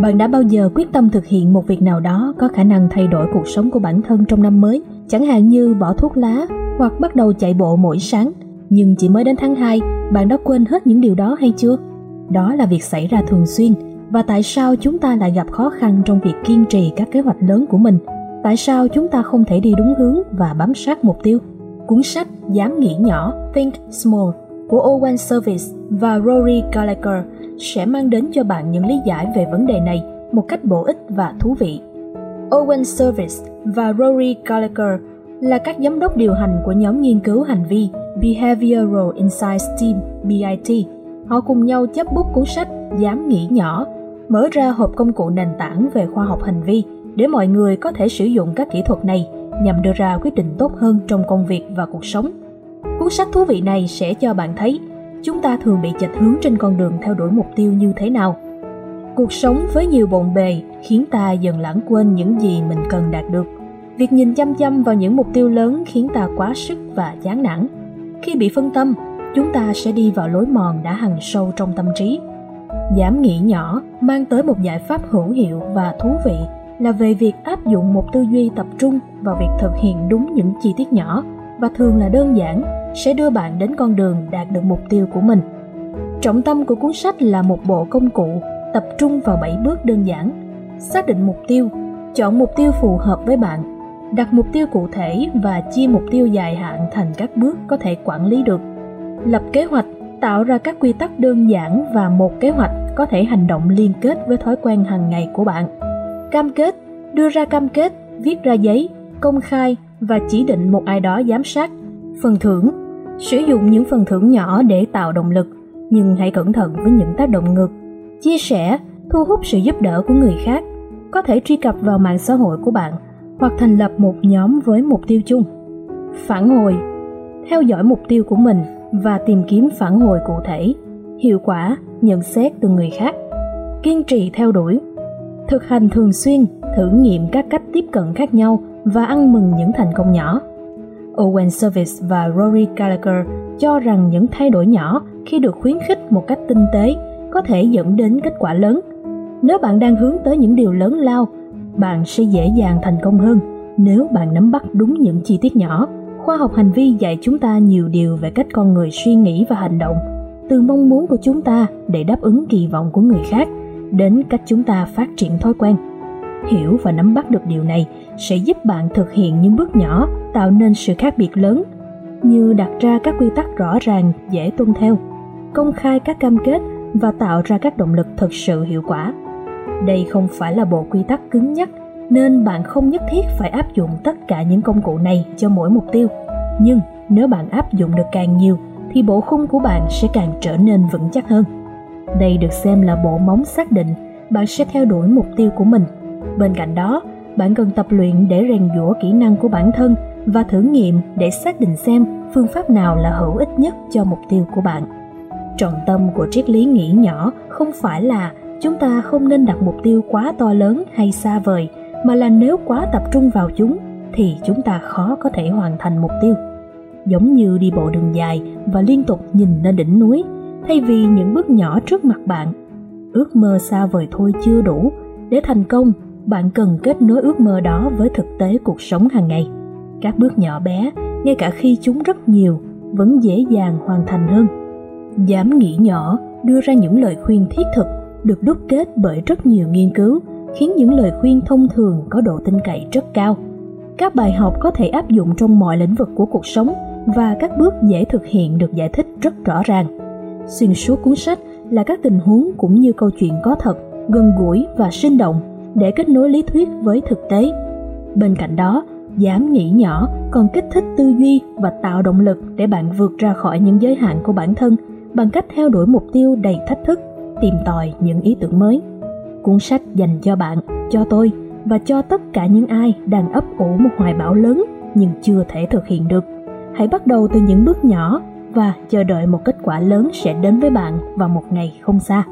Bạn đã bao giờ quyết tâm thực hiện một việc nào đó có khả năng thay đổi cuộc sống của bản thân trong năm mới, chẳng hạn như bỏ thuốc lá hoặc bắt đầu chạy bộ mỗi sáng, nhưng chỉ mới đến tháng 2, bạn đã quên hết những điều đó hay chưa? Đó là việc xảy ra thường xuyên và tại sao chúng ta lại gặp khó khăn trong việc kiên trì các kế hoạch lớn của mình? Tại sao chúng ta không thể đi đúng hướng và bám sát mục tiêu? Cuốn sách Dám nghĩ nhỏ Think Small của Owen Service và Rory Gallagher sẽ mang đến cho bạn những lý giải về vấn đề này một cách bổ ích và thú vị. Owen Service và Rory Gallagher là các giám đốc điều hành của nhóm nghiên cứu hành vi Behavioral Insights Team BIT. Họ cùng nhau chấp bút cuốn sách Dám nghĩ nhỏ, mở ra hộp công cụ nền tảng về khoa học hành vi để mọi người có thể sử dụng các kỹ thuật này nhằm đưa ra quyết định tốt hơn trong công việc và cuộc sống. Cuốn sách thú vị này sẽ cho bạn thấy chúng ta thường bị chệch hướng trên con đường theo đuổi mục tiêu như thế nào. Cuộc sống với nhiều bộn bề khiến ta dần lãng quên những gì mình cần đạt được. Việc nhìn chăm chăm vào những mục tiêu lớn khiến ta quá sức và chán nản. Khi bị phân tâm, chúng ta sẽ đi vào lối mòn đã hằn sâu trong tâm trí. Giảm nghĩ nhỏ mang tới một giải pháp hữu hiệu và thú vị là về việc áp dụng một tư duy tập trung vào việc thực hiện đúng những chi tiết nhỏ và thường là đơn giản sẽ đưa bạn đến con đường đạt được mục tiêu của mình. Trọng tâm của cuốn sách là một bộ công cụ tập trung vào 7 bước đơn giản. Xác định mục tiêu, chọn mục tiêu phù hợp với bạn, đặt mục tiêu cụ thể và chia mục tiêu dài hạn thành các bước có thể quản lý được. Lập kế hoạch, tạo ra các quy tắc đơn giản và một kế hoạch có thể hành động liên kết với thói quen hàng ngày của bạn. Cam kết, đưa ra cam kết, viết ra giấy, công khai và chỉ định một ai đó giám sát. Phần thưởng, sử dụng những phần thưởng nhỏ để tạo động lực, nhưng hãy cẩn thận với những tác động ngược. Chia sẻ, thu hút sự giúp đỡ của người khác, có thể truy cập vào mạng xã hội của bạn hoặc thành lập một nhóm với mục tiêu chung. Phản hồi, theo dõi mục tiêu của mình và tìm kiếm phản hồi cụ thể, hiệu quả, nhận xét từ người khác. Kiên trì theo đuổi, thực hành thường xuyên, thử nghiệm các cách tiếp cận khác nhau và ăn mừng những thành công nhỏ. Owen Service và Rory Gallagher cho rằng những thay đổi nhỏ khi được khuyến khích một cách tinh tế có thể dẫn đến kết quả lớn. Nếu bạn đang hướng tới những điều lớn lao, bạn sẽ dễ dàng thành công hơn nếu bạn nắm bắt đúng những chi tiết nhỏ. Khoa học hành vi dạy chúng ta nhiều điều về cách con người suy nghĩ và hành động, từ mong muốn của chúng ta để đáp ứng kỳ vọng của người khác đến cách chúng ta phát triển thói quen hiểu và nắm bắt được điều này sẽ giúp bạn thực hiện những bước nhỏ tạo nên sự khác biệt lớn, như đặt ra các quy tắc rõ ràng, dễ tuân theo, công khai các cam kết và tạo ra các động lực thực sự hiệu quả. Đây không phải là bộ quy tắc cứng nhắc, nên bạn không nhất thiết phải áp dụng tất cả những công cụ này cho mỗi mục tiêu. Nhưng nếu bạn áp dụng được càng nhiều, thì bộ khung của bạn sẽ càng trở nên vững chắc hơn. Đây được xem là bộ móng xác định bạn sẽ theo đuổi mục tiêu của mình. Bên cạnh đó, bạn cần tập luyện để rèn giũa kỹ năng của bản thân và thử nghiệm để xác định xem phương pháp nào là hữu ích nhất cho mục tiêu của bạn. Trọng tâm của triết lý nghĩ nhỏ không phải là chúng ta không nên đặt mục tiêu quá to lớn hay xa vời, mà là nếu quá tập trung vào chúng thì chúng ta khó có thể hoàn thành mục tiêu. Giống như đi bộ đường dài và liên tục nhìn lên đỉnh núi, thay vì những bước nhỏ trước mặt bạn, ước mơ xa vời thôi chưa đủ. Để thành công, bạn cần kết nối ước mơ đó với thực tế cuộc sống hàng ngày các bước nhỏ bé, ngay cả khi chúng rất nhiều, vẫn dễ dàng hoàn thành hơn. Dám nghĩ nhỏ, đưa ra những lời khuyên thiết thực, được đúc kết bởi rất nhiều nghiên cứu, khiến những lời khuyên thông thường có độ tin cậy rất cao. Các bài học có thể áp dụng trong mọi lĩnh vực của cuộc sống và các bước dễ thực hiện được giải thích rất rõ ràng. Xuyên suốt cuốn sách là các tình huống cũng như câu chuyện có thật, gần gũi và sinh động để kết nối lý thuyết với thực tế. Bên cạnh đó dám nghĩ nhỏ, còn kích thích tư duy và tạo động lực để bạn vượt ra khỏi những giới hạn của bản thân bằng cách theo đuổi mục tiêu đầy thách thức, tìm tòi những ý tưởng mới. Cuốn sách dành cho bạn, cho tôi và cho tất cả những ai đang ấp ủ một hoài bão lớn nhưng chưa thể thực hiện được. Hãy bắt đầu từ những bước nhỏ và chờ đợi một kết quả lớn sẽ đến với bạn vào một ngày không xa.